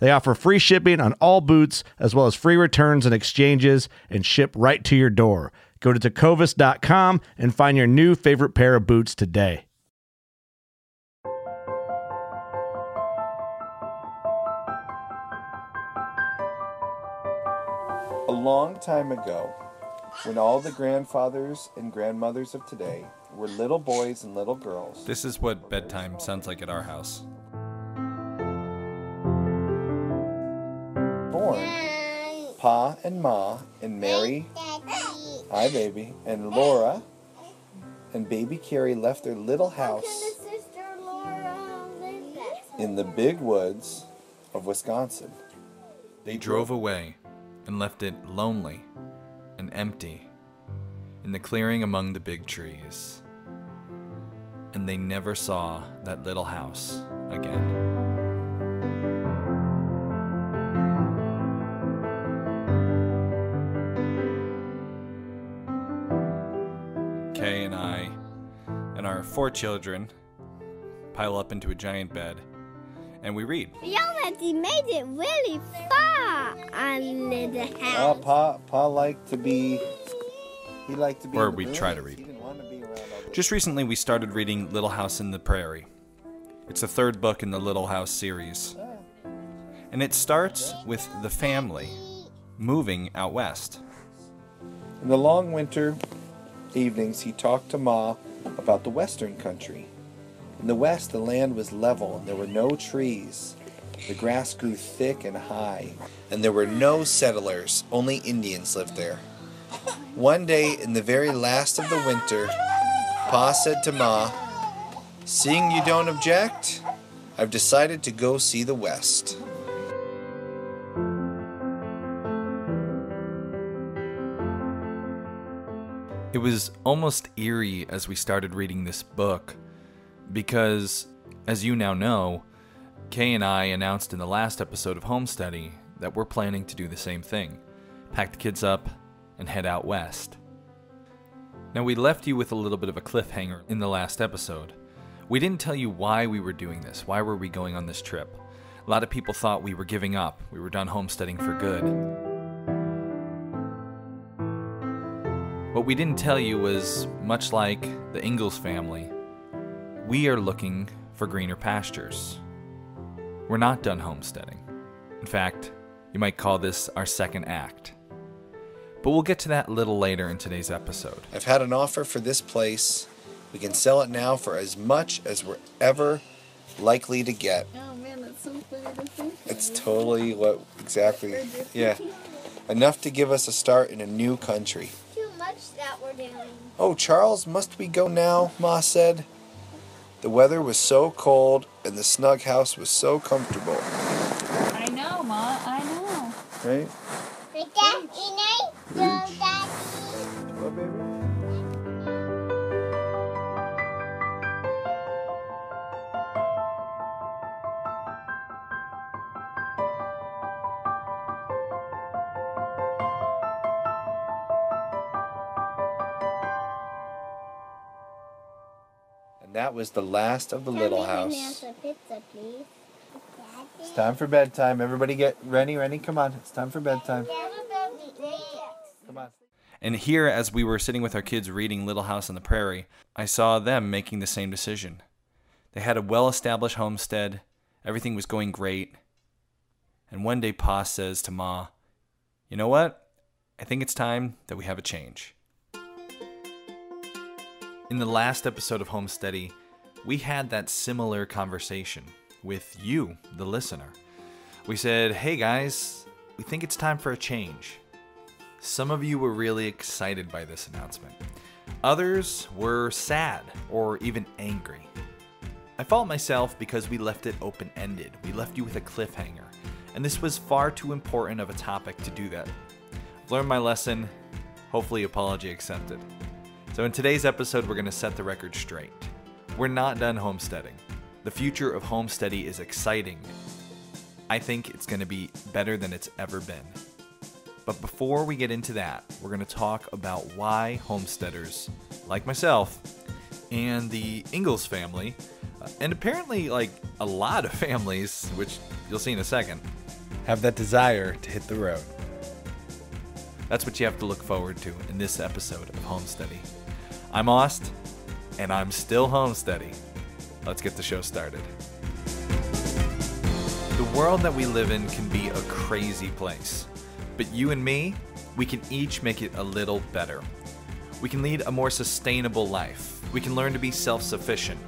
They offer free shipping on all boots, as well as free returns and exchanges, and ship right to your door. Go to tecovas.com and find your new favorite pair of boots today. A long time ago, when all the grandfathers and grandmothers of today were little boys and little girls, This is what bedtime sounds like at our house. Pa and Ma and Mary, hi baby, and Laura and baby Carrie left their little house in the big woods of Wisconsin. They drove away and left it lonely and empty in the clearing among the big trees. And they never saw that little house again. Four children pile up into a giant bed and we read. Yomati made it really far on the house. Pa, Pa liked to be. He liked to be. Or in the we try to read. He didn't want to be around all the- Just recently, we started reading Little House in the Prairie. It's the third book in the Little House series. And it starts with the family moving out west. In the long winter evenings, he talked to Ma about the western country. In the west, the land was level and there were no trees. The grass grew thick and high, and there were no settlers, only Indians lived there. One day, in the very last of the winter, Pa said to Ma, Seeing you don't object, I've decided to go see the west. Was almost eerie as we started reading this book because, as you now know, Kay and I announced in the last episode of Homesteady that we're planning to do the same thing pack the kids up and head out west. Now, we left you with a little bit of a cliffhanger in the last episode. We didn't tell you why we were doing this. Why were we going on this trip? A lot of people thought we were giving up, we were done homesteading for good. What we didn't tell you was much like the Ingalls family, we are looking for greener pastures. We're not done homesteading. In fact, you might call this our second act. But we'll get to that a little later in today's episode. I've had an offer for this place. We can sell it now for as much as we're ever likely to get. Oh man, that's so funny to think. It's totally what exactly, yeah. Enough to give us a start in a new country. Too much that we're doing. Oh, Charles, must we go now? Ma said. The weather was so cold and the snug house was so comfortable. I know, Ma. I know. Right? Like that, Inay? Don't that What, And that was the last of the little house. Pizza, please. It's time for bedtime. Everybody get ready, ready. Come on. It's time for bedtime. Come on. And here, as we were sitting with our kids reading Little House on the Prairie, I saw them making the same decision. They had a well established homestead, everything was going great. And one day, Pa says to Ma, You know what? I think it's time that we have a change. In the last episode of Homesteady, we had that similar conversation with you, the listener. We said, Hey guys, we think it's time for a change. Some of you were really excited by this announcement. Others were sad or even angry. I fault myself because we left it open ended. We left you with a cliffhanger. And this was far too important of a topic to do that. I've learned my lesson. Hopefully, apology accepted. So, in today's episode, we're going to set the record straight. We're not done homesteading. The future of homesteady is exciting. I think it's going to be better than it's ever been. But before we get into that, we're going to talk about why homesteaders, like myself, and the Ingalls family, uh, and apparently like a lot of families, which you'll see in a second, have that desire to hit the road. That's what you have to look forward to in this episode of Homesteady. I'm Ost, and I'm still Homesteady. Let's get the show started. The world that we live in can be a crazy place, but you and me, we can each make it a little better. We can lead a more sustainable life. We can learn to be self sufficient.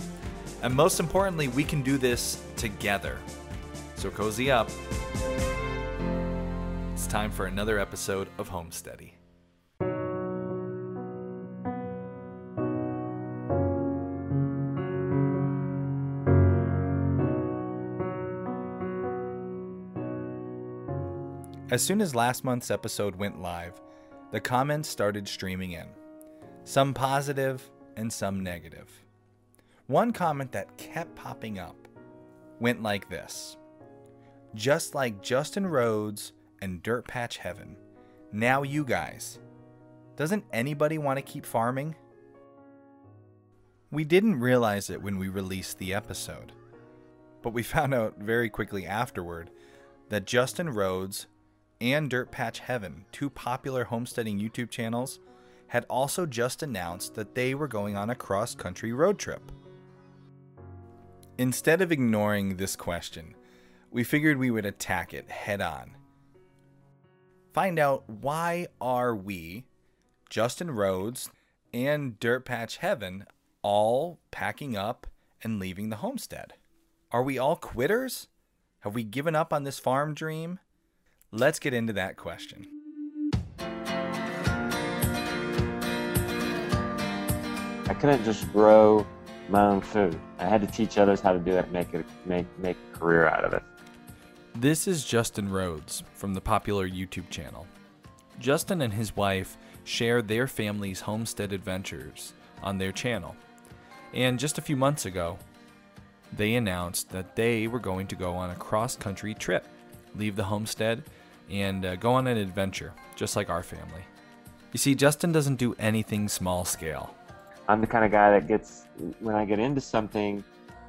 And most importantly, we can do this together. So cozy up. It's time for another episode of Homesteady. As soon as last month's episode went live, the comments started streaming in. Some positive and some negative. One comment that kept popping up went like this Just like Justin Rhodes and Dirt Patch Heaven, now you guys. Doesn't anybody want to keep farming? We didn't realize it when we released the episode, but we found out very quickly afterward that Justin Rhodes and Dirt Patch Heaven, two popular homesteading YouTube channels, had also just announced that they were going on a cross country road trip. Instead of ignoring this question, we figured we would attack it head on. Find out why are we, Justin Rhodes and Dirt Patch Heaven, all packing up and leaving the homestead? Are we all quitters? Have we given up on this farm dream? Let's get into that question. I couldn't just grow my own food. I had to teach others how to do it, make it make make a career out of it. This is Justin Rhodes from the popular YouTube channel. Justin and his wife share their family's homestead adventures on their channel. And just a few months ago, they announced that they were going to go on a cross country trip, leave the homestead, and uh, go on an adventure, just like our family. You see, Justin doesn't do anything small scale. I'm the kind of guy that gets when I get into something.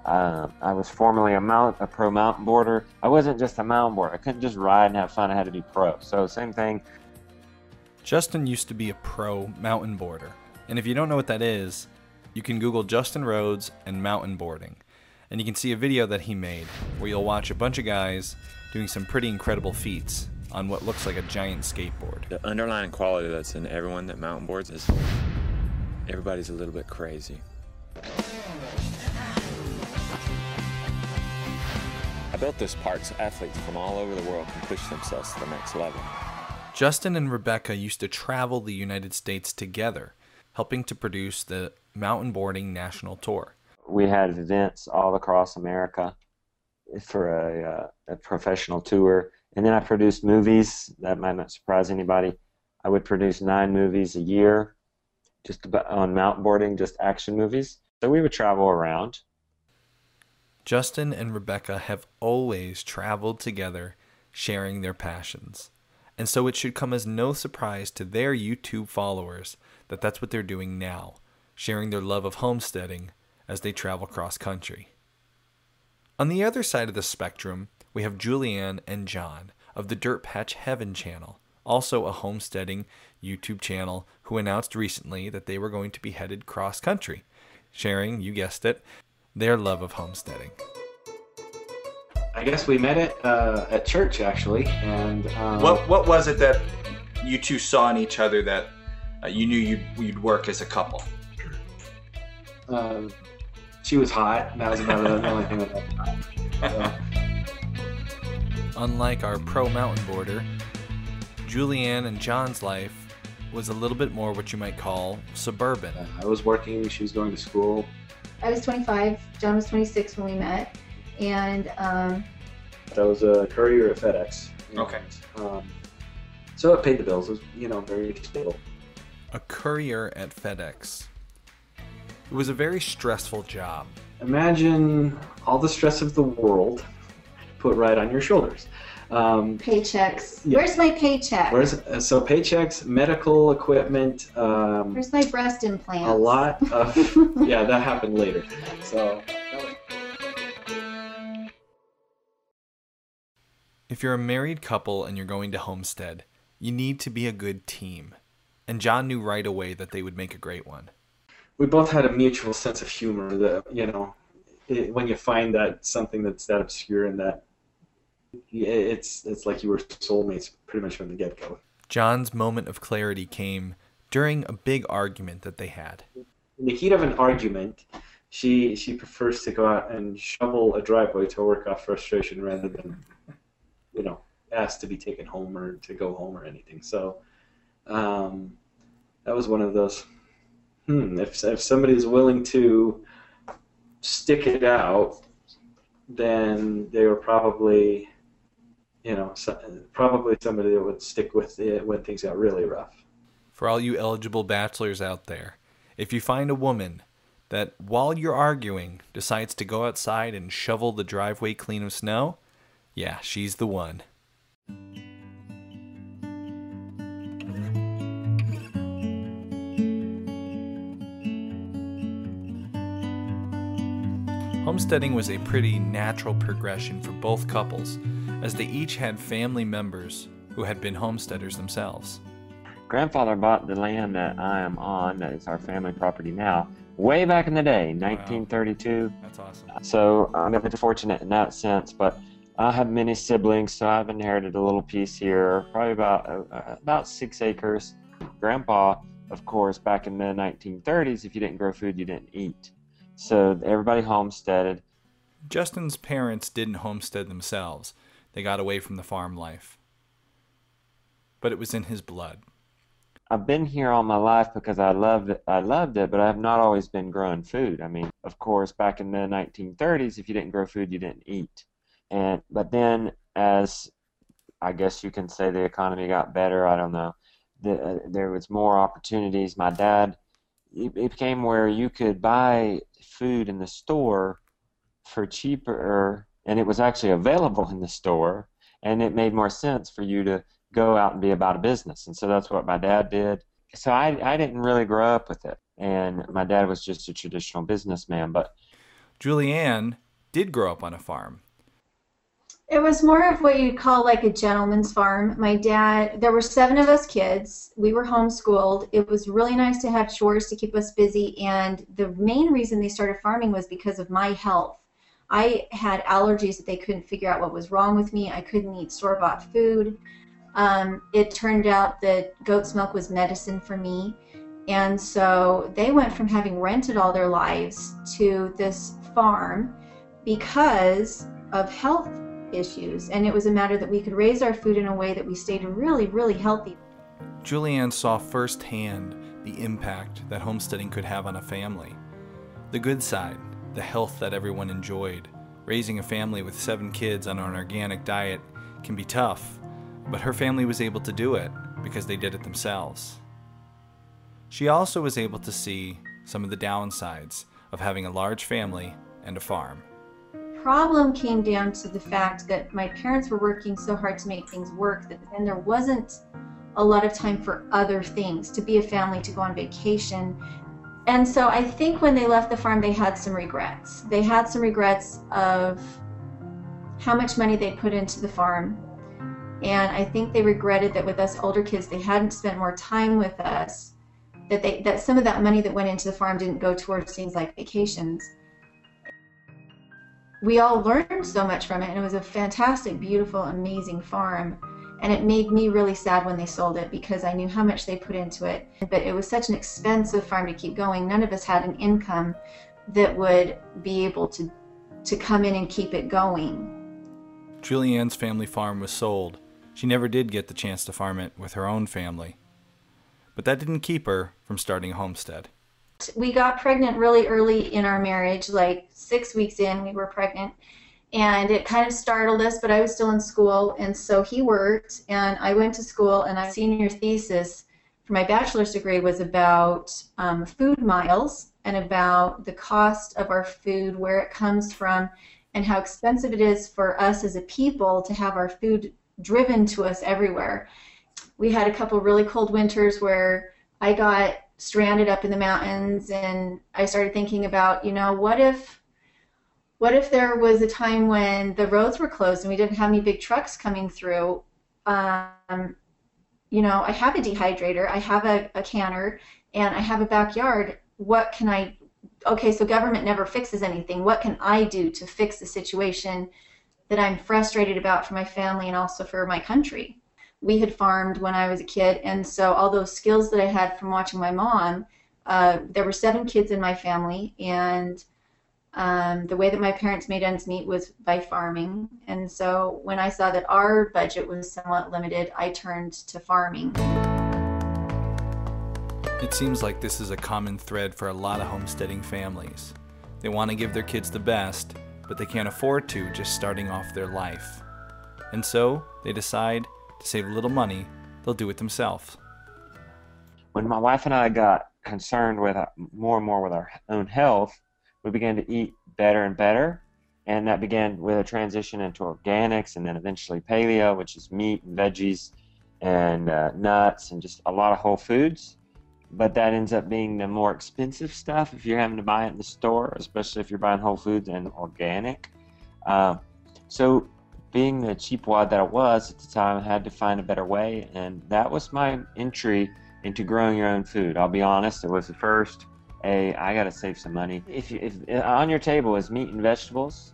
Uh, I was formerly a mount a pro mountain boarder. I wasn't just a mountain boarder. I couldn't just ride and have fun. I had to be pro. So same thing. Justin used to be a pro mountain boarder. And if you don't know what that is, you can Google Justin Rhodes and mountain boarding. And you can see a video that he made where you'll watch a bunch of guys doing some pretty incredible feats on what looks like a giant skateboard. The underlying quality that's in everyone that mountain boards is everybody's a little bit crazy. I built this park so athletes from all over the world can push themselves to the next level. Justin and Rebecca used to travel the United States together, helping to produce the Mountain Boarding National Tour. We had events all across America for a, uh, a professional tour, and then I produced movies. That might not surprise anybody. I would produce nine movies a year, just on mountain boarding, just action movies. So we would travel around. Justin and Rebecca have always traveled together, sharing their passions. And so it should come as no surprise to their YouTube followers that that's what they're doing now, sharing their love of homesteading as they travel cross country. On the other side of the spectrum, we have Julianne and John of the Dirt Patch Heaven channel, also a homesteading YouTube channel, who announced recently that they were going to be headed cross country, sharing, you guessed it, their love of homesteading. I guess we met at uh, at church actually, and um, What what was it that you two saw in each other that uh, you knew you'd, you'd work as a couple? um, she was hot. and That was about the only thing that. Unlike our pro mountain boarder, Julianne and John's life was a little bit more what you might call suburban. I was working. She was going to school. I was 25. John was 26 when we met, and um, I was a courier at FedEx. Okay. Um, so it paid the bills. It was, you know, very stable. A courier at FedEx. It was a very stressful job. Imagine all the stress of the world put right on your shoulders. Um, paychecks. Yeah. Where's my paycheck? where's uh, so paychecks, medical equipment, um, Where's my breast implant? a lot of yeah, that happened later. So If you're a married couple and you're going to homestead, you need to be a good team. And John knew right away that they would make a great one. we both had a mutual sense of humor that you know it, when you find that something that's that obscure and that yeah, it's it's like you were soulmates pretty much from the get go. John's moment of clarity came during a big argument that they had. In the heat of an argument, she she prefers to go out and shovel a driveway to work off frustration rather than you know ask to be taken home or to go home or anything. So um, that was one of those. Hmm. If if somebody's willing to stick it out, then they were probably, you know, so, probably somebody that would stick with it when things got really rough. For all you eligible bachelors out there, if you find a woman that while you're arguing decides to go outside and shovel the driveway clean of snow, yeah, she's the one. Homesteading was a pretty natural progression for both couples, as they each had family members who had been homesteaders themselves. Grandfather bought the land that I am on, that is our family property now, way back in the day, 1932. That's awesome. So I'm a bit fortunate in that sense, but I have many siblings, so I've inherited a little piece here, probably about uh, about six acres. Grandpa, of course, back in the 1930s, if you didn't grow food, you didn't eat. So everybody homesteaded. Justin's parents didn't homestead themselves. They got away from the farm life. But it was in his blood. I've been here all my life because I loved it. I loved it, but I have not always been growing food. I mean, of course, back in the 1930s, if you didn't grow food, you didn't eat. And but then, as I guess you can say, the economy got better. I don't know. The, uh, there was more opportunities. My dad, it, it became where you could buy food in the store for cheaper, and it was actually available in the store, and it made more sense for you to go out and be about a business. And so that's what my dad did. So I, I didn't really grow up with it. And my dad was just a traditional businessman. But Julianne did grow up on a farm. It was more of what you'd call like a gentleman's farm. My dad, there were seven of us kids. We were homeschooled. It was really nice to have chores to keep us busy. And the main reason they started farming was because of my health. I had allergies that they couldn't figure out what was wrong with me. I couldn't eat store bought food. Um, it turned out that goat's milk was medicine for me. And so they went from having rented all their lives to this farm because of health issues. And it was a matter that we could raise our food in a way that we stayed really, really healthy. Julianne saw firsthand the impact that homesteading could have on a family. The good side, the health that everyone enjoyed. Raising a family with seven kids on an organic diet can be tough, but her family was able to do it because they did it themselves. She also was able to see some of the downsides of having a large family and a farm. Problem came down to the fact that my parents were working so hard to make things work that then there wasn't a lot of time for other things to be a family, to go on vacation. And so I think when they left the farm, they had some regrets. They had some regrets of how much money they put into the farm. And I think they regretted that with us older kids, they hadn't spent more time with us. That they that some of that money that went into the farm didn't go towards things like vacations. We all learned so much from it, and it was a fantastic, beautiful, amazing farm. And it made me really sad when they sold it because I knew how much they put into it. But it was such an expensive farm to keep going. None of us had an income that would be able to to come in and keep it going. Julianne's family farm was sold. She never did get the chance to farm it with her own family. But that didn't keep her from starting a homestead. We got pregnant really early in our marriage, like six weeks in, we were pregnant. And it kind of startled us, but I was still in school, and so he worked, and I went to school, and my senior thesis for my bachelor's degree was about um, food miles and about the cost of our food, where it comes from, and how expensive it is for us as a people to have our food driven to us everywhere. We had a couple really cold winters where I got stranded up in the mountains and I started thinking about, you know, what if what if there was a time when the roads were closed and we didn't have any big trucks coming through? Um, you know, I have a dehydrator, I have a, a canner, and I have a backyard. What can I okay, so government never fixes anything. What can I do to fix the situation that I'm frustrated about for my family and also for my country? We had farmed when I was a kid, and so all those skills that I had from watching my mom, uh, there were seven kids in my family, and um, the way that my parents made ends meet was by farming. And so when I saw that our budget was somewhat limited, I turned to farming. It seems like this is a common thread for a lot of homesteading families. They want to give their kids the best, but they can't afford to just starting off their life. And so they decide to save a little money, they'll do it themselves. When my wife and I got concerned with uh, more and more with our own health, we began to eat better and better. And that began with a transition into organics and then eventually paleo, which is meat and veggies and uh, nuts and just a lot of whole foods but that ends up being the more expensive stuff if you're having to buy it in the store, especially if you're buying whole foods and organic. Uh, so, being the cheap wad that I was at the time, I had to find a better way, and that was my entry into growing your own food. I'll be honest, it was the first. A, I gotta save some money. If, you, if on your table is meat and vegetables,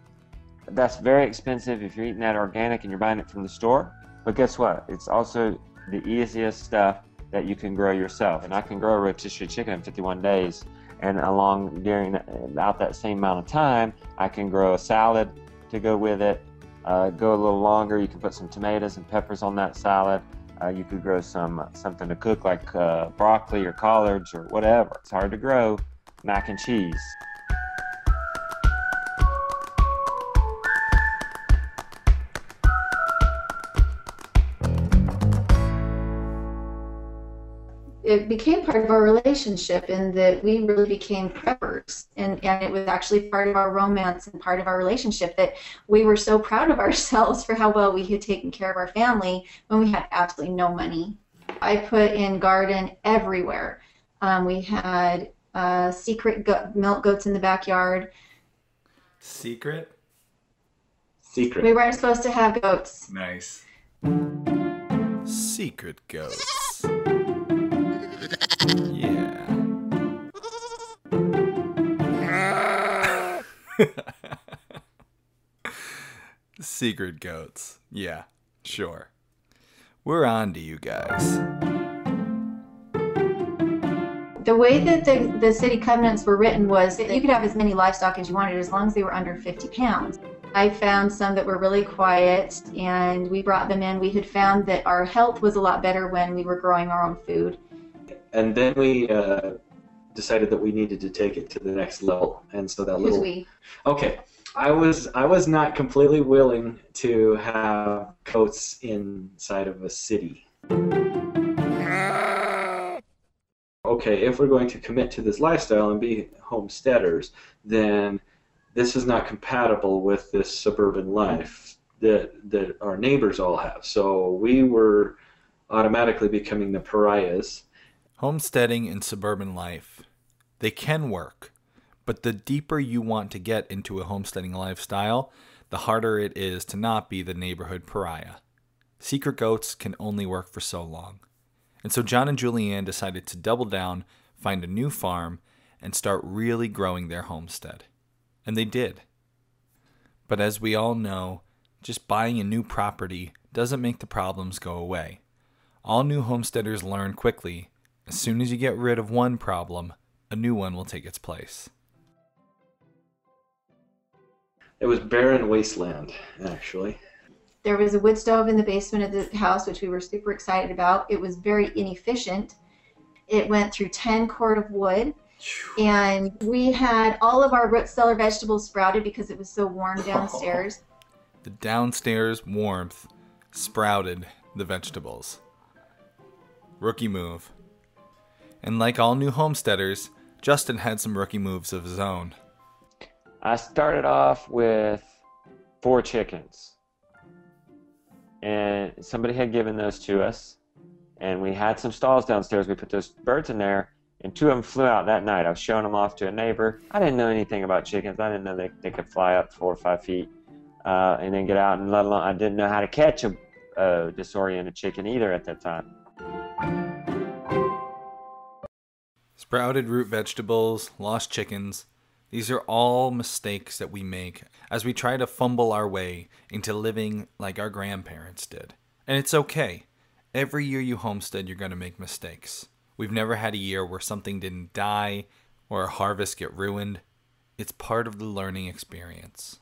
that's very expensive if you're eating that organic and you're buying it from the store. But guess what? It's also the easiest stuff that you can grow yourself. And I can grow a rotisserie chicken in 51 days. And along during about that same amount of time, I can grow a salad to go with it. Uh, go a little longer, you can put some tomatoes and peppers on that salad. Uh, you could grow some something to cook like uh, broccoli or collards or whatever. It's hard to grow mac and cheese. It became part of our relationship in that we really became preppers. And, and it was actually part of our romance and part of our relationship that we were so proud of ourselves for how well we had taken care of our family when we had absolutely no money. I put in garden everywhere. Um, we had uh, secret go- milk goats in the backyard. Secret? Secret. We weren't supposed to have goats. Nice. Secret goats yeah. Secret goats. Yeah, sure. We're on to you guys. The way that the, the city covenants were written was that you could have as many livestock as you wanted as long as they were under 50 pounds. I found some that were really quiet and we brought them in. We had found that our health was a lot better when we were growing our own food and then we uh, decided that we needed to take it to the next level, and so that Who's little. we? Okay, I was I was not completely willing to have coats inside of a city. Okay, if we're going to commit to this lifestyle and be homesteaders, then this is not compatible with this suburban life that that our neighbors all have. So we were automatically becoming the pariahs Homesteading and suburban life. They can work, but the deeper you want to get into a homesteading lifestyle, the harder it is to not be the neighborhood pariah. Secret goats can only work for so long. And so John and Julianne decided to double down, find a new farm, and start really growing their homestead. And they did. But as we all know, just buying a new property doesn't make the problems go away. All new homesteaders learn quickly as soon as you get rid of one problem, a new one will take its place. It was barren wasteland, actually. There was a wood stove in the basement of the house, which we were super excited about. It was very inefficient. It went through 10 cord of wood. And we had all of our root cellar vegetables sprouted because it was so warm downstairs. The downstairs warmth sprouted the vegetables. Rookie move. And like all new homesteaders, Justin had some rookie moves of his own. I started off with four chickens. And somebody had given those to us. And we had some stalls downstairs. We put those birds in there, and two of them flew out that night. I was showing them off to a neighbor. I didn't know anything about chickens. I didn't know they, they could fly up four or five feet uh, and then get out. And let alone, I didn't know how to catch a uh, disoriented chicken either at that time. Sprouted root vegetables, lost chickens. These are all mistakes that we make as we try to fumble our way into living like our grandparents did. And it's okay. Every year you homestead, you're going to make mistakes. We've never had a year where something didn't die or a harvest get ruined. It's part of the learning experience.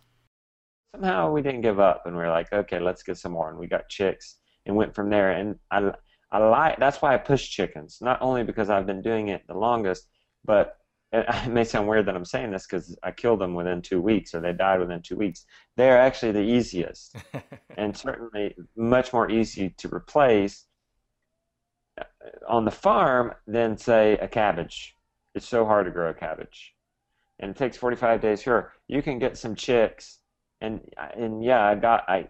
Somehow we didn't give up and we are like, okay, let's get some more. And we got chicks and went from there. And I, I like that's why I push chickens. Not only because I've been doing it the longest, but it may sound weird that I'm saying this because I killed them within two weeks or they died within two weeks. They're actually the easiest and certainly much more easy to replace uh, on the farm than, say, a cabbage. It's so hard to grow a cabbage. And it takes 45 days. Sure, you can get some chicks. And, and yeah, I got, I,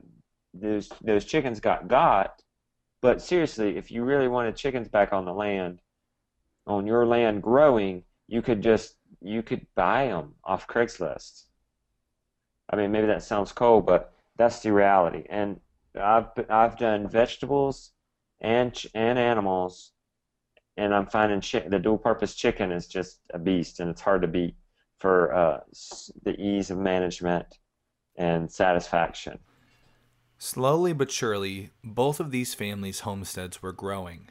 those, those chickens got got. But seriously, if you really wanted chickens back on the land, on your land growing, you could just you could buy them off Craigslist. I mean, maybe that sounds cold, but that's the reality. And I've I've done vegetables and and animals, and I'm finding chi- the dual-purpose chicken is just a beast, and it's hard to beat for uh, the ease of management and satisfaction. Slowly but surely, both of these families' homesteads were growing,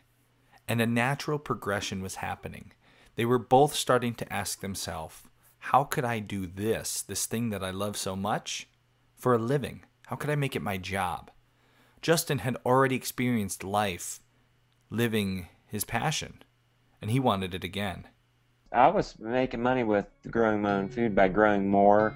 and a natural progression was happening. They were both starting to ask themselves, how could I do this, this thing that I love so much, for a living? How could I make it my job? Justin had already experienced life living his passion, and he wanted it again. I was making money with growing my own food by growing more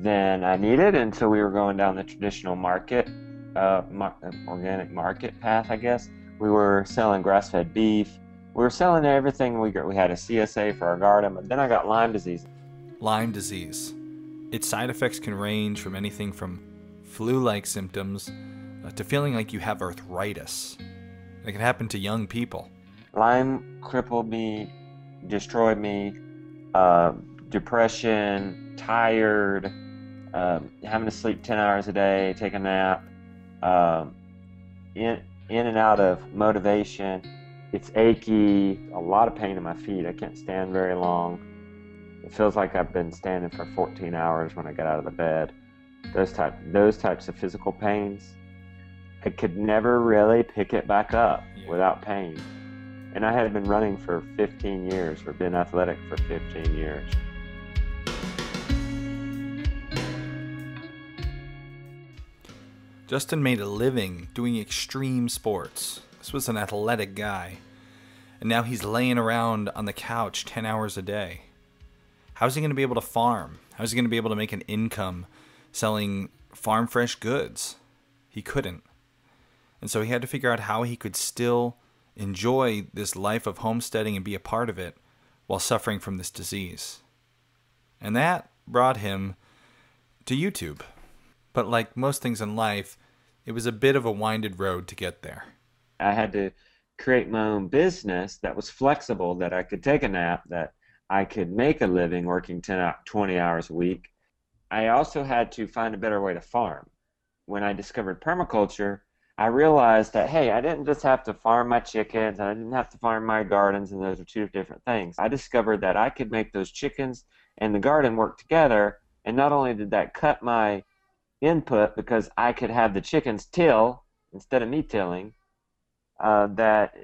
than I needed until we were going down the traditional market, uh, mar- organic market path, I guess. We were selling grass fed beef, we were selling everything we got. We had a CSA for our garden, but then I got Lyme disease. Lyme disease. Its side effects can range from anything from flu like symptoms uh, to feeling like you have arthritis. It can happen to young people. Lyme crippled me, destroyed me, uh, depression, tired, um, having to sleep 10 hours a day, take a nap, um, in, in and out of motivation it's achy, a lot of pain in my feet. I can't stand very long. It feels like I've been standing for 14 hours when I get out of the bed. Those type, those types of physical pains, I could never really pick it back up yeah. without pain. And I had been running for 15 years, or been athletic for 15 years. Justin made a living doing extreme sports. This was an athletic guy. And now he's laying around on the couch 10 hours a day. How's he going to be able to farm? How's he going to be able to make an income selling farm fresh goods? He couldn't. And so he had to figure out how he could still enjoy this life of homesteading and be a part of it while suffering from this disease. And that brought him to YouTube. But like most things in life, it was a bit of a winded road to get there. I had to create my own business that was flexible, that I could take a nap, that I could make a living working 10, 20 hours a week. I also had to find a better way to farm. When I discovered permaculture, I realized that, hey, I didn't just have to farm my chickens, and I didn't have to farm my gardens, and those are two different things. I discovered that I could make those chickens and the garden work together, and not only did that cut my input because I could have the chickens till instead of me tilling, uh, that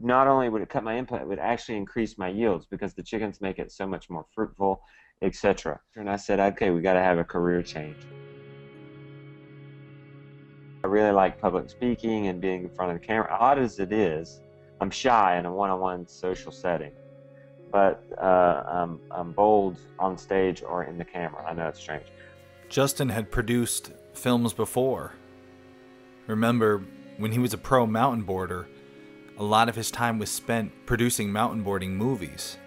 not only would it cut my input, it would actually increase my yields because the chickens make it so much more fruitful, etc. And I said, okay, we got to have a career change. I really like public speaking and being in front of the camera. Odd as it is, I'm shy in a one-on-one social setting, but uh, I'm, I'm bold on stage or in the camera. I know it's strange. Justin had produced films before. Remember, when he was a pro mountain boarder, a lot of his time was spent producing mountain boarding movies.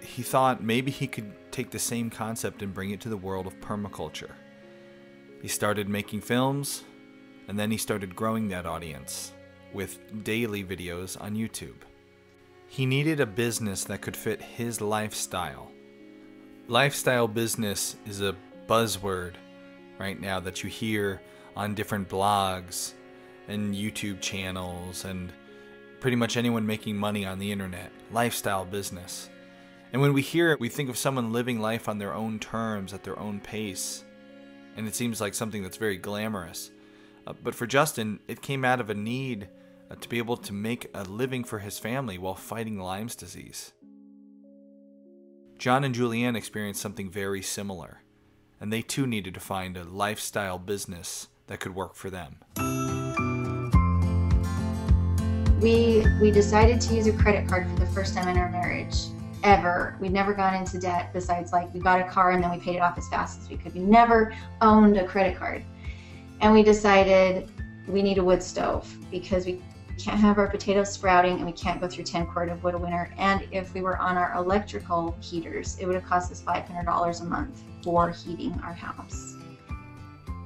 He thought maybe he could take the same concept and bring it to the world of permaculture. He started making films, and then he started growing that audience with daily videos on YouTube. He needed a business that could fit his lifestyle. Lifestyle business is a buzzword right now that you hear on different blogs and YouTube channels and pretty much anyone making money on the internet. Lifestyle business. And when we hear it, we think of someone living life on their own terms, at their own pace. And it seems like something that's very glamorous. Uh, but for Justin, it came out of a need uh, to be able to make a living for his family while fighting Lyme's disease. John and Julianne experienced something very similar, and they too needed to find a lifestyle business that could work for them. We we decided to use a credit card for the first time in our marriage ever. We'd never gone into debt besides like we got a car and then we paid it off as fast as we could. We never owned a credit card and we decided we need a wood stove because we can't have our potatoes sprouting and we can't go through 10 quart of wood a winter. And if we were on our electrical heaters, it would have cost us $500 a month for heating our house.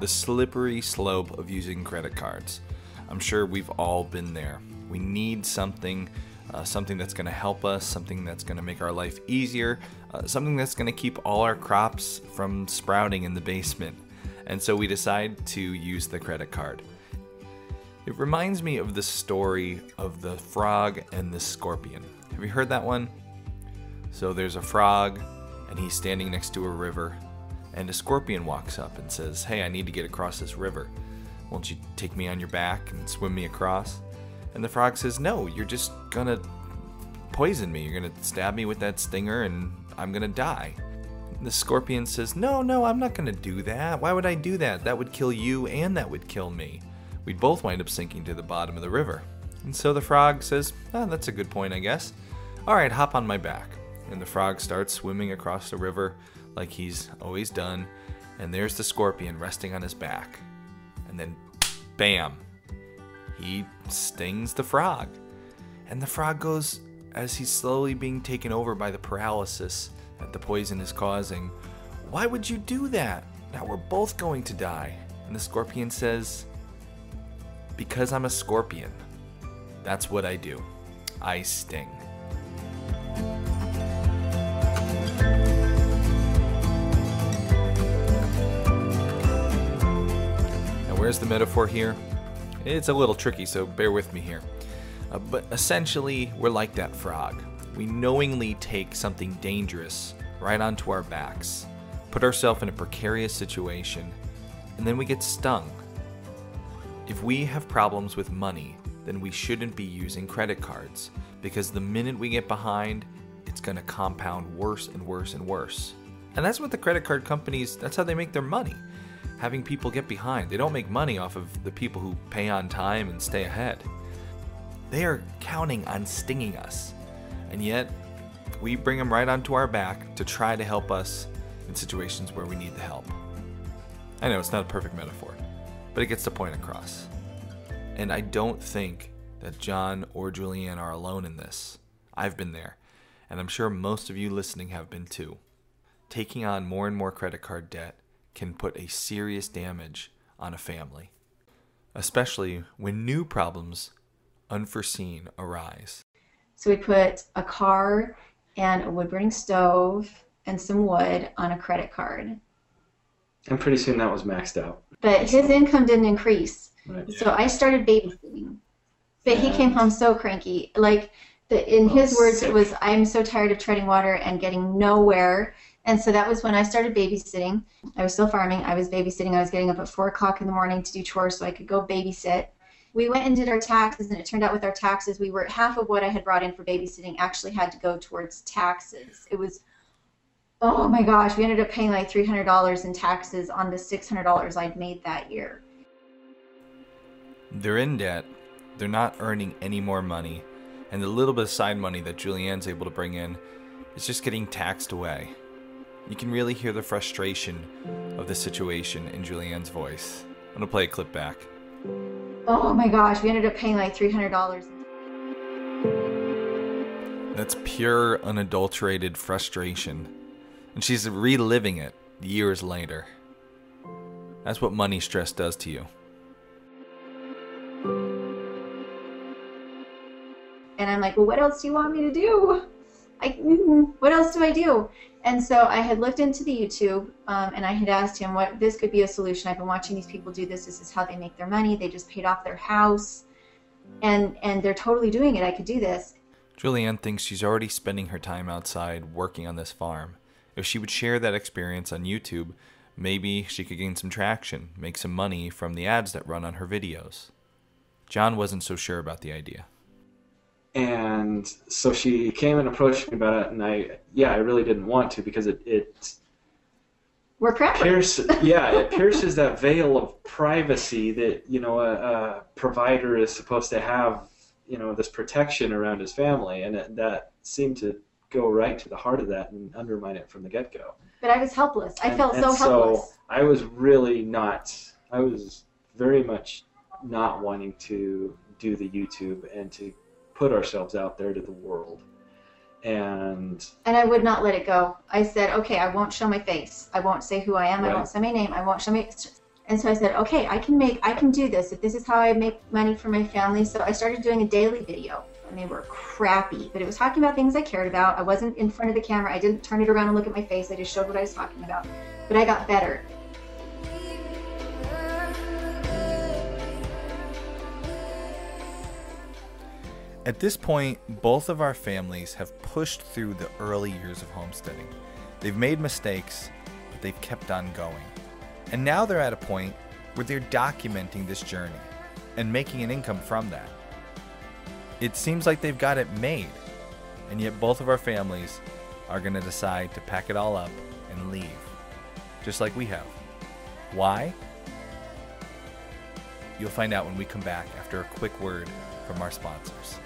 The slippery slope of using credit cards. I'm sure we've all been there. We need something, uh, something that's going to help us, something that's going to make our life easier, uh, something that's going to keep all our crops from sprouting in the basement and so we decide to use the credit card. It reminds me of the story of the frog and the scorpion. Have you heard that one? So there's a frog, and he's standing next to a river, and a scorpion walks up and says, Hey, I need to get across this river. Won't you take me on your back and swim me across? And the frog says, No, you're just gonna poison me. You're gonna stab me with that stinger, and I'm gonna die. The scorpion says, No, no, I'm not to do that. Why would I do that? That would kill you and that would kill me. We'd both wind up sinking to the bottom of the river. And so the frog says, oh, That's a good point, I guess. All right, hop on my back. And the frog starts swimming across the river like he's always done. And there's the scorpion resting on his back. And then, bam, he stings the frog. And the frog goes, as he's slowly being taken over by the paralysis, that the poison is causing. Why would you do that? Now we're both going to die. And the scorpion says, Because I'm a scorpion. That's what I do. I sting. Now, where's the metaphor here? It's a little tricky, so bear with me here. Uh, but essentially, we're like that frog we knowingly take something dangerous right onto our backs, put ourselves in a precarious situation, and then we get stung. If we have problems with money, then we shouldn't be using credit cards because the minute we get behind, it's going to compound worse and worse and worse. And that's what the credit card companies, that's how they make their money. Having people get behind. They don't make money off of the people who pay on time and stay ahead. They are counting on stinging us and yet we bring them right onto our back to try to help us in situations where we need the help. I know it's not a perfect metaphor, but it gets the point across. And I don't think that John or Julianne are alone in this. I've been there, and I'm sure most of you listening have been too. Taking on more and more credit card debt can put a serious damage on a family, especially when new problems, unforeseen, arise. So we put a car and a wood burning stove and some wood on a credit card. And pretty soon that was maxed out. But his income didn't increase. Right. So I started babysitting. But he came home so cranky. Like the, in oh, his Oh, words, sick. it was, "I'm so tired of treading water and getting nowhere." And so that was when I started babysitting. I was still farming. I was babysitting. I was getting up at four o'clock in the morning to do chores so I could go babysit. We went and did our taxes, and it turned out with our taxes, we were half of what I had brought in for babysitting actually had to go towards taxes. It was, oh my gosh, we ended up paying like three hundred dollars in taxes on the six hundred dollars I'd made that year. They're in debt, they're not earning any more money, and the little bit of side money that Julianne's able to bring in is just getting taxed away. You can really hear the frustration of the situation in Julianne's voice. I'm gonna play a clip back. Oh my gosh, we ended up paying like three hundred dollars. That's pure, unadulterated frustration. And she's reliving it years later. That's what money stress does to you. And I'm like, well, what else do you want me to do? I, mm, what else do I do? And so I had looked into the YouTube, um, and I had asked him what this could be a solution. I've been watching these people do this. This is how they make their money. They just paid off their house, and and they're totally doing it. I could do this. Julianne thinks she's already spending her time outside working on this farm. If she would share that experience on YouTube, maybe she could gain some traction, make some money from the ads that run on her videos. John wasn't so sure about the idea. And so she came and approached me about it, and I, yeah, I really didn't want to because it, it We're preppers. pierces, yeah, it pierces that veil of privacy that you know a, a provider is supposed to have, you know, this protection around his family, and it, that seemed to go right to the heart of that and undermine it from the get-go. But I was helpless. I And- felt and so helpless. So I was really not. I was very much not wanting to do the YouTube and to put ourselves out there to the world. And And I would not let it go. I said, okay, I won't show my face. I won't say who I am. I won't say my name. I won't show my. And so I said, okay, I can make, I can do this. If this is how I make money for my family, so I started doing a daily video, and they were crappy, but it was talking about things I cared about. I wasn't in front of the camera. I didn't turn it around and look at my face. I just showed what I was talking about. But I got better. At this point, both of our families have pushed through the early years of homesteading. They've made mistakes, but they've kept on going. And now they're at a point where they're documenting this journey and making an income from that. It seems like they've got it made, and yet both of our families are going to decide to pack it all up and leave, just like we have. Why? You'll find out when we come back after a quick word from our sponsors.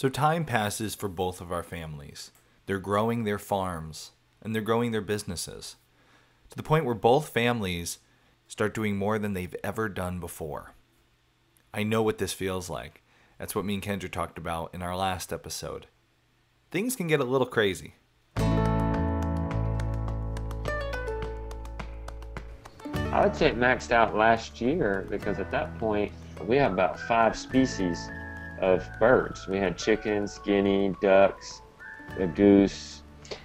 So time passes for both of our families. They're growing their farms and they're growing their businesses to the point where both families start doing more than they've ever done before. I know what this feels like. That's what me and Kendra talked about in our last episode. Things can get a little crazy. I would say it maxed out last year because at that point we have about five species of birds. We had chickens, guinea, ducks, a goose,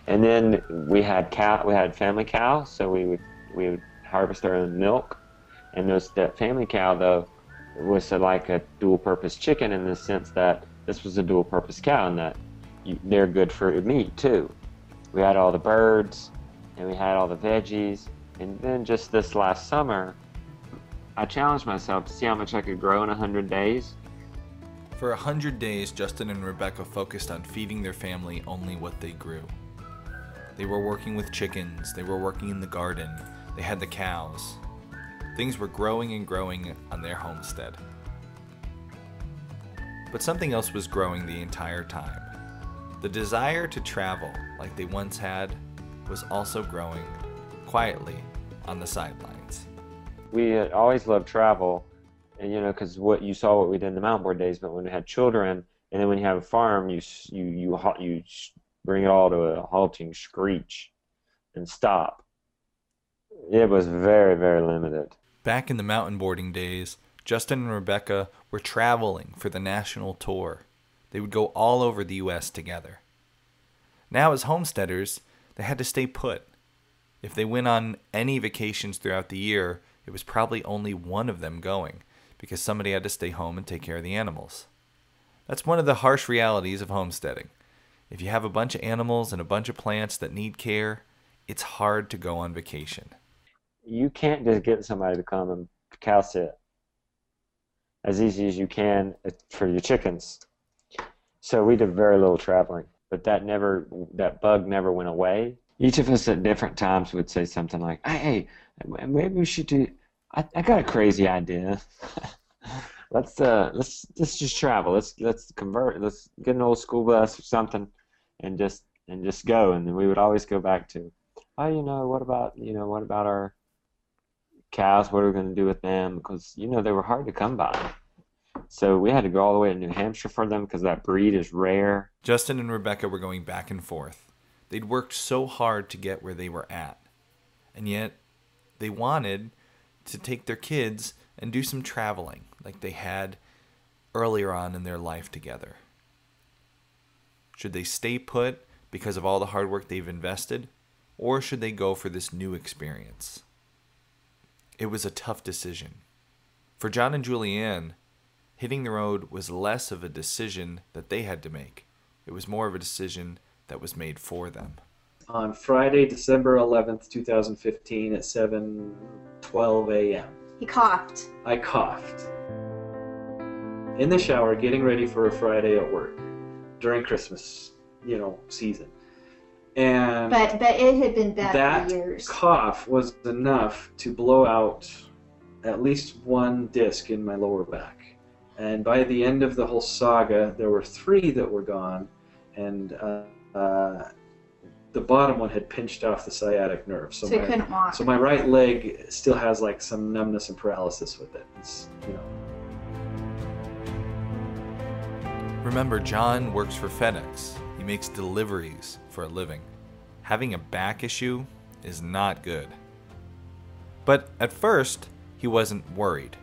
and then we had cow. We had family cow, so we would we would harvest our own milk. And those that family cow though was a, like a dual-purpose chicken in the sense that this was a dual-purpose cow and that you, they're good for meat too. We had all the birds, and we had all the veggies, and then just this last summer, I challenged myself to see how much I could grow in 100 days. For a hundred days, Justin and Rebecca focused on feeding their family only what they grew. They were working with chickens, they were working in the garden, they had the cows. Things were growing and growing on their homestead. But something else was growing the entire time. The desire to travel, like they once had, was also growing quietly on the sidelines. We always loved travel, and you know, because what you saw what we did in the mountain board days, but when we had children, and then when you have a farm, you you you you bring it all to a halting screech, and stop. It was very very limited. Back in the mountain boarding days, Justin and Rebecca were traveling for the national tour. They would go all over the U.S. together. Now, as homesteaders, they had to stay put. If they went on any vacations throughout the year, it was probably only one of them going because somebody had to stay home and take care of the animals. That's one of the harsh realities of homesteading. If you have a bunch of animals and a bunch of plants that need care, it's hard to go on vacation. You can't just get somebody to come and cow sit as easy as you can for your chickens. So we did very little traveling, but that never that bug never went away. Each of us at different times would say something like, "Hey, maybe we should do. I, I got a crazy idea. let's uh let's let's just travel. Let's let's convert. Let's get an old school bus or something, and just and just go. And then we would always go back to, oh, you know, what about you know what about our cows? What are we going to do with them? Because you know they were hard to come by. So we had to go all the way to New Hampshire for them because that breed is rare. Justin and Rebecca were going back and forth. They'd worked so hard to get where they were at. And yet, they wanted to take their kids and do some traveling like they had earlier on in their life together. Should they stay put because of all the hard work they've invested, or should they go for this new experience? It was a tough decision. For John and Julianne, hitting the road was less of a decision that they had to make. It was more of a decision that was made for them. On Friday, December 11th, 2015, at 7:12 a.m., He coughed. I coughed. In the shower, getting ready for a Friday at work during Christmas, you know, season. And But but it had been bad that for years. cough was enough to blow out at least one disc in my lower back. And by the end of the whole saga, there were three that were gone, and uh, uh, the bottom one had pinched off the sciatic nerve. So, So he my, couldn't walk. So my right leg still has like some numbness and paralysis with it. It's, you know. Remember, John works for FedEx. He makes deliveries for a living. Having a back issue is not good. But at first, he wasn't worried.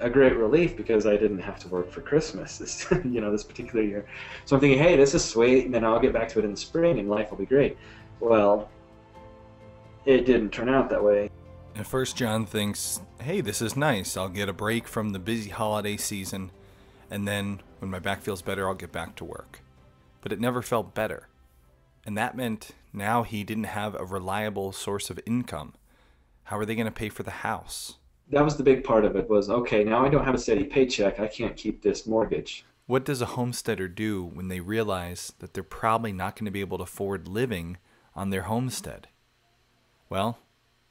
a great relief because I didn't have to work for Christmas this you know this particular year. So I'm thinking, hey, this is sweet, and then I'll get back to it in the spring, and life will be great. Well, it didn't turn out that way. At first, John thinks, hey, this is nice. I'll get a break from the busy holiday season, and then when my back feels better, I'll get back to work. But it never felt better. And that meant now he didn't have a reliable source of income. How are they going to pay for the house? That was the big part of it. Was okay. Now I don't have a steady paycheck. I can't keep this mortgage. What does a homesteader do when they realize that they're probably not going to be able to afford living on their homestead? Well,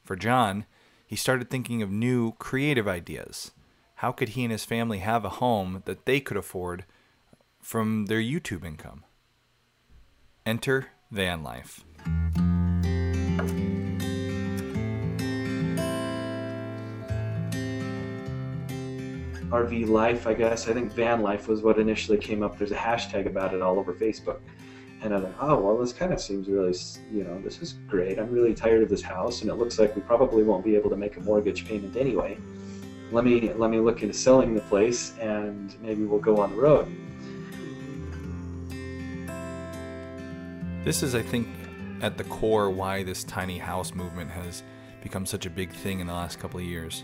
for John, he started thinking of new creative ideas. How could he and his family have a home that they could afford from their YouTube income? Enter van life. RV life, I guess. I think van life was what initially came up. There's a hashtag about it all over Facebook. And I'm like, oh, well, this kind of seems really, you know, this is great. I'm really tired of this house, and it looks like we probably won't be able to make a mortgage payment anyway. Let me let me look into selling the place, and maybe we'll go on the road. This is, I think, at the core why this tiny house movement has become such a big thing in the last couple of years.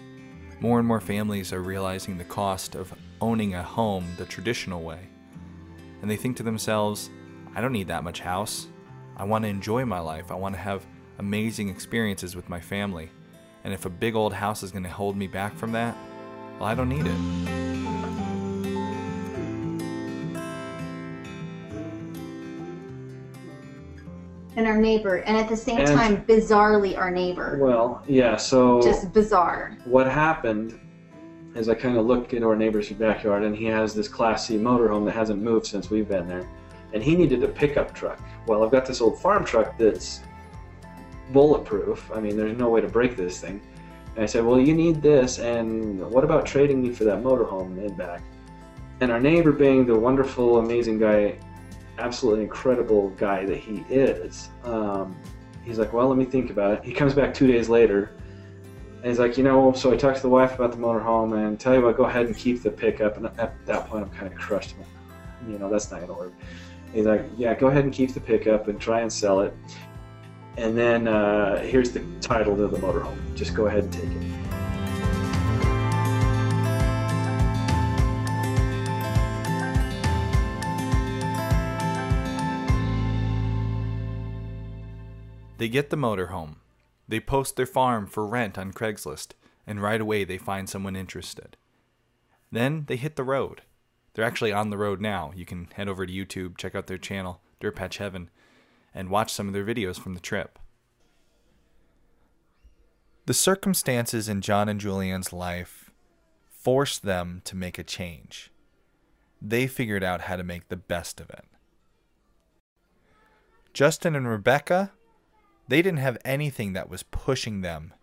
More and more families are realizing the cost of owning a home the traditional way. And they think to themselves, I don't need that much house. I want to enjoy my life. I want to have amazing experiences with my family. And if a big old house is going to hold me back from that, well, I don't need it. And our neighbor, and at the same And- time, bizarrely our neighbor. Well, yeah. So Just bizarre. what happened is I kind of look into our neighbor's backyard, and he has this Class C motorhome that hasn't moved since we've been there, and he needed a pickup truck. Well, I've got this old farm truck that's bulletproof. I mean, there's no way to break this thing. And I said, well, you need this, and what about trading me for that motorhome and back? And our neighbor, being the wonderful, amazing guy, absolutely incredible guy that he is, um, he's like, well, let me think about it. He comes back two days later, and he's like, you know, so I talked to the wife about the motorhome, and tell you what, go ahead and keep the pickup. And at that point, I'm kind of crushed. You know, that's not gonna work. He's like, yeah, go ahead and keep the pickup and try and sell it. And then uh, here's the title to the motorhome. Just go ahead and take it. They get the motorhome. They post their farm for rent on Craigslist, and right away they find someone interested. Then they hit the road. They're actually on the road now. You can head over to YouTube, check out their channel, Dirt Patch Heaven, and watch some of their videos from the trip. The circumstances in John and Julianne's life forced them to make a change. They figured out how to make the best of it. Justin and Rebecca, they didn't have anything that was pushing them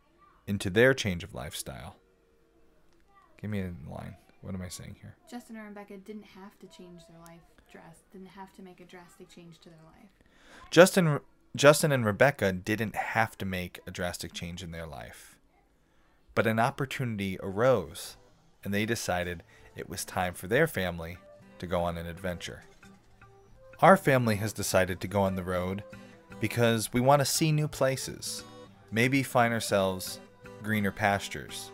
into their change of lifestyle. Give me a line. What am I saying here? Justin and Rebecca didn't have to change their life dress, didn't have to make a drastic change to their life. Justin Justin and Rebecca didn't have to make a drastic change in their life. But an opportunity arose, and they decided it was time for their family to go on an adventure. Our family has decided to go on the road because we want to see new places, maybe find ourselves greener pastures,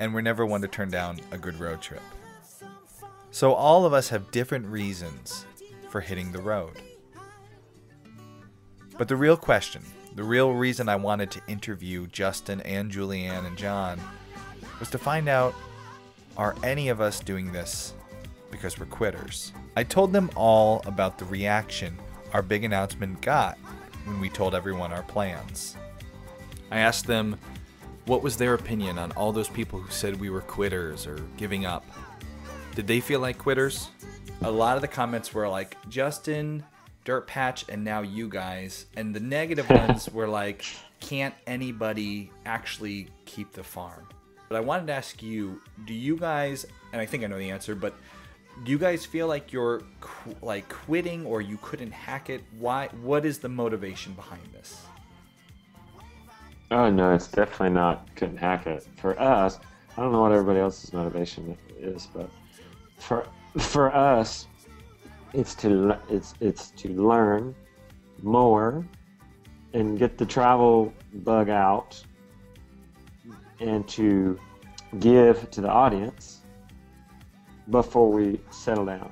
and we're never one to turn down a good road trip. So all of us have different reasons for hitting the road. But the real question, the real reason I wanted to interview Justin and Julianne and John was to find out are any of us doing this because we're quitters? I told them all about the reaction our big announcement got when we told everyone our plans. I asked them what was their opinion on all those people who said we were quitters or giving up. Did they feel like quitters? A lot of the comments were like, Justin, Dirt Patch, and now you guys. And the negative ones were like, can't anybody actually keep the farm? But I wanted to ask you, do you guys, and I think I know the answer, but do you guys feel like you're qu- like quitting or you couldn't hack it? Why? What is the motivation behind this? Oh no, it's definitely not couldn't hack it. For us, I don't know what everybody else's motivation is, but for for us, it's to it's it's to learn more and get the travel bug out and to give to the audience before we settle down.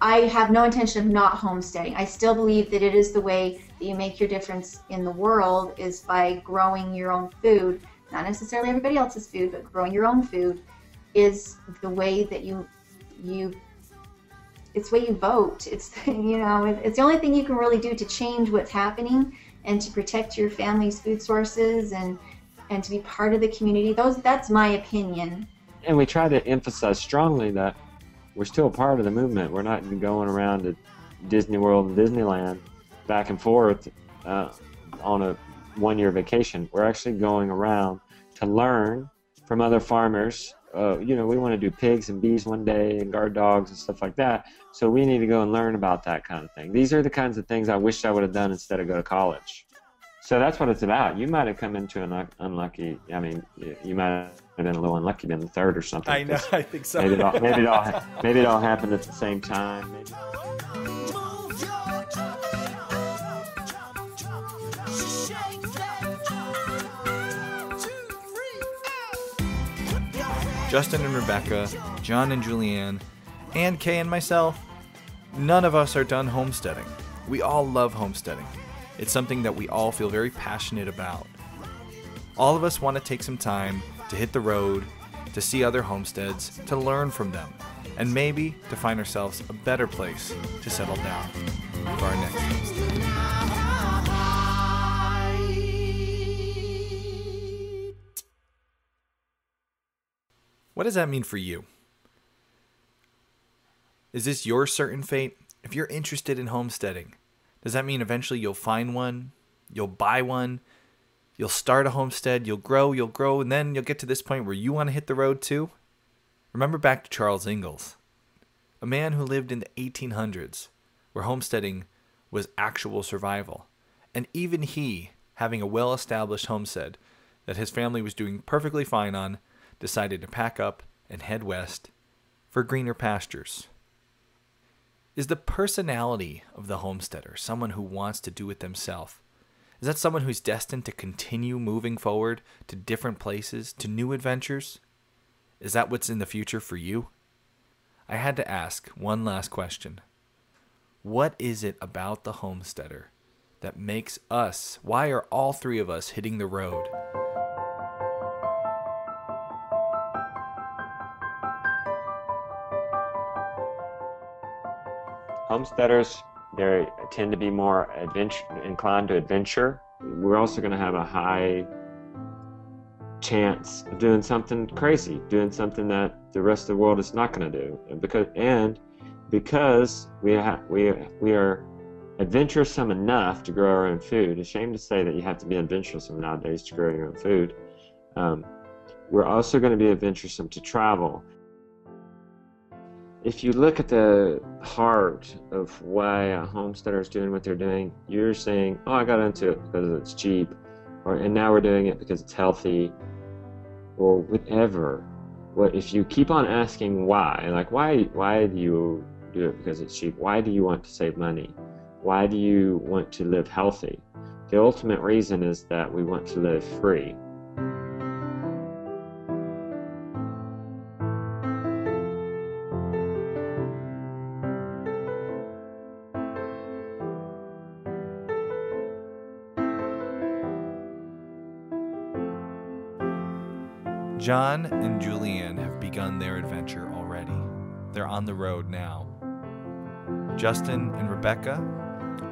I have no intention of not homesteading. I still believe that it is the way that you make your difference in the world is by growing your own food, not necessarily everybody else's food, but growing your own food is the way that you you it's way you vote. It's you know it's the only thing you can really do to change what's happening and to protect your family's food sources and and to be part of the community. Those that's my opinion. and we try to emphasize strongly that we're still part of the movement. We're not going around to Disney World and Disneyland back and forth uh, on a one year vacation. We're actually going around to learn from other farmers. Uh, you know, we want to do pigs and bees one day and guard dogs and stuff like that. So we need to go and learn about that kind of thing. These are the kinds of things I wish I would have done instead of go to college. So that's what it's about. You might have come into an unlucky. I mean, you, might have been a little unlucky, been the third or something. I know, I think so. Maybe it all, maybe it all, maybe it all happened at the same time. Maybe. Justin and Rebecca, John and Julianne, and Kay and myself, none of us are done homesteading. We all love homesteading. It's something that we all feel very passionate about. All of us want to take some time to hit the road, to see other homesteads, to learn from them, and maybe to find ourselves a better place to settle down for our next homestead. What does that mean for you? Is this your certain fate? If you're interested in homesteading, does that mean eventually you'll find one? You'll buy one? You'll start a homestead, you'll grow, you'll grow, and then you'll get to this point where you want to hit the road too? Remember back to Charles Ingalls, a man who lived in the 1800s, where homesteading was actual survival. And even he, having a well established homestead that his family was doing perfectly fine on, decided to pack up and head west for greener pastures. Is the personality of the homesteader someone who wants to do it themselves? Is that someone who's destined to continue moving forward to different places, to new adventures? Is that what's in the future for you? I had to ask one last question. What is it about the homesteader that makes us, why are all three of us hitting the road? Homesteaders, they tend to be more adventure, inclined to adventure. We're also going to have a high chance of doing something crazy, doing something that the rest of the world is not going to do. And because and because we we we are adventuresome enough to grow our own food. It's shame to say that you have to be adventuresome nowadays to grow your own food. Um, we're also going to be adventuresome to travel. If you look at the heart of why a homesteader is doing what they're doing, you're saying, "Oh, I got into it because it's cheap," or "And now we're doing it because it's healthy," or whatever. What if you keep on asking why? and Like, why? Why do you do it because it's cheap? Why do you want to save money? Why do you want to live healthy? The ultimate reason is that we want to live free. John and Julianne have begun their adventure already. They're on the road now. Justin and Rebecca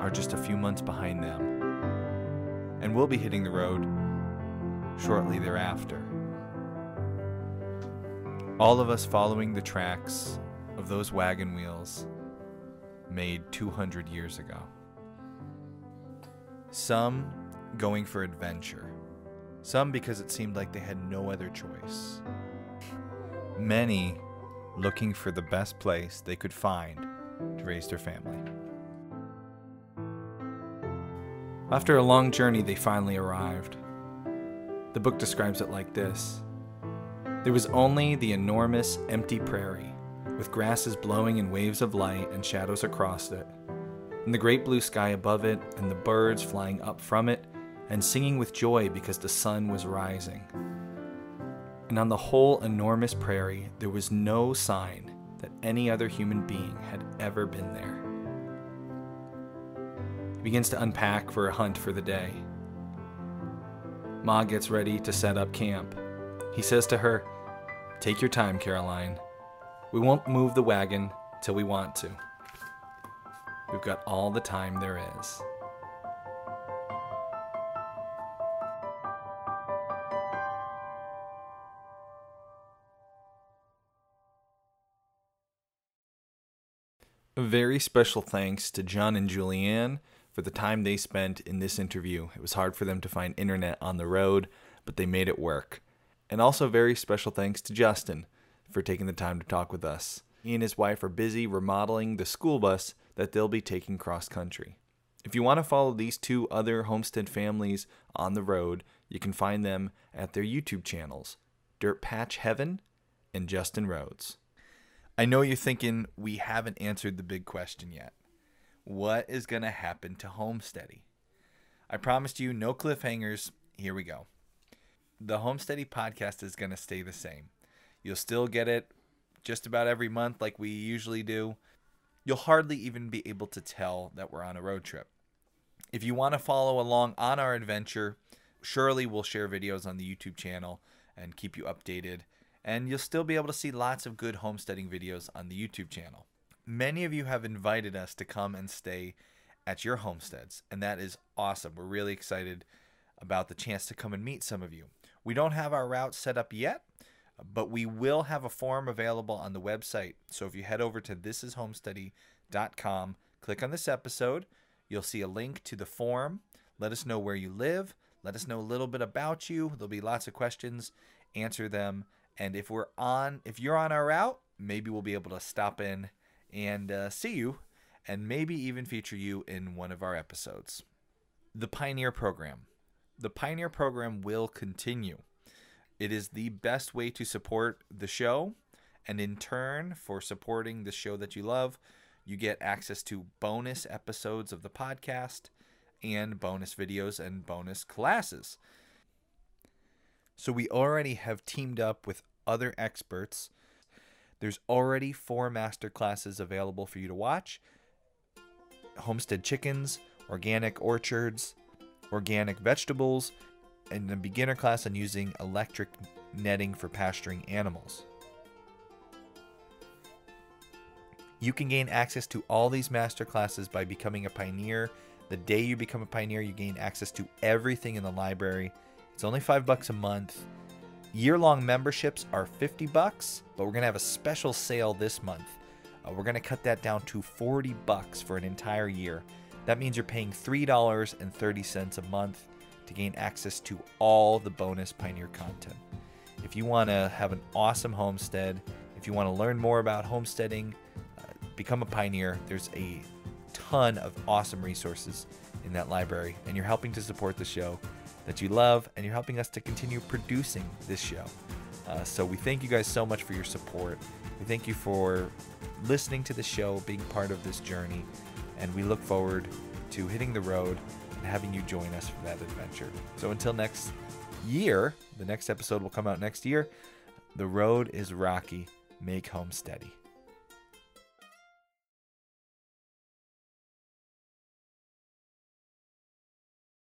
are just a few months behind them, and will be hitting the road shortly thereafter. All of us following the tracks of those wagon wheels made 200 years ago. Some going for adventure, some because it seemed like they had no other choice. Many looking for the best place they could find to raise their family. After a long journey, they finally arrived. The book describes it like this There was only the enormous, empty prairie, with grasses blowing in waves of light and shadows across it, and the great blue sky above it, and the birds flying up from it and singing with joy because the sun was rising. And on the whole enormous prairie, there was no sign that any other human being had ever been there. He begins to unpack for a hunt for the day. Ma gets ready to set up camp. He says to her, Take your time, Caroline. We won't move the wagon till we want to. We've got all the time there is. Very special thanks to John and Julianne for the time they spent in this interview. It was hard for them to find internet on the road, but they made it work. And also, very special thanks to Justin for taking the time to talk with us. He and his wife are busy remodeling the school bus that they'll be taking cross country. If you want to follow these two other homestead families on the road, you can find them at their YouTube channels Dirt Patch Heaven and Justin Rhodes. I know you're thinking we haven't answered the big question yet. What is going to happen to Homesteady? I promised you no cliffhangers. Here we go. The Homesteady podcast is going to stay the same. You'll still get it just about every month, like we usually do. You'll hardly even be able to tell that we're on a road trip. If you want to follow along on our adventure, surely we'll share videos on the YouTube channel and keep you updated and you'll still be able to see lots of good homesteading videos on the YouTube channel. Many of you have invited us to come and stay at your homesteads, and that is awesome. We're really excited about the chance to come and meet some of you. We don't have our route set up yet, But we will have a form available on the website. So if you head over to thisishomesteady.com, click on this episode, you'll see a link to the form. Let us know where you live. Let us know a little bit about you. There'll be lots of questions. Answer them. And if we're on, if you're on our route, maybe we'll be able to stop in and uh, see you and maybe even feature you in one of our episodes. The Pioneer Program. The Pioneer Program will continue. It is the best way to support the show, and in turn, for supporting the show that you love, you get access to bonus episodes of the podcast and bonus videos and bonus classes. So, we already have teamed up with other experts. There's already four master classes available for you to watch homestead chickens, organic orchards, organic vegetables, and a beginner class on using electric netting for pasturing animals. You can gain access to all these master classes by becoming a pioneer. The day you become a pioneer, you gain access to everything in the library. It's only 5 bucks a month. Year-long memberships are 50 bucks, but we're to have a special sale this month. Uh, we're to cut that down to 40 bucks for an entire year. That means you're paying $3.30 a month to gain access to all the bonus Pioneer content. If you want to have an awesome homestead, if you want to learn more about homesteading, uh, become a pioneer, there's a ton of awesome resources in that library, and you're helping to support the show that you love, and you're helping us to continue producing this show. Uh, so we thank you guys so much for your support. We thank you for listening to the show, being part of this journey, and we look forward to hitting the road and having you join us for that adventure. So until next year, the next episode will come out next year. The road is rocky. Make home steady.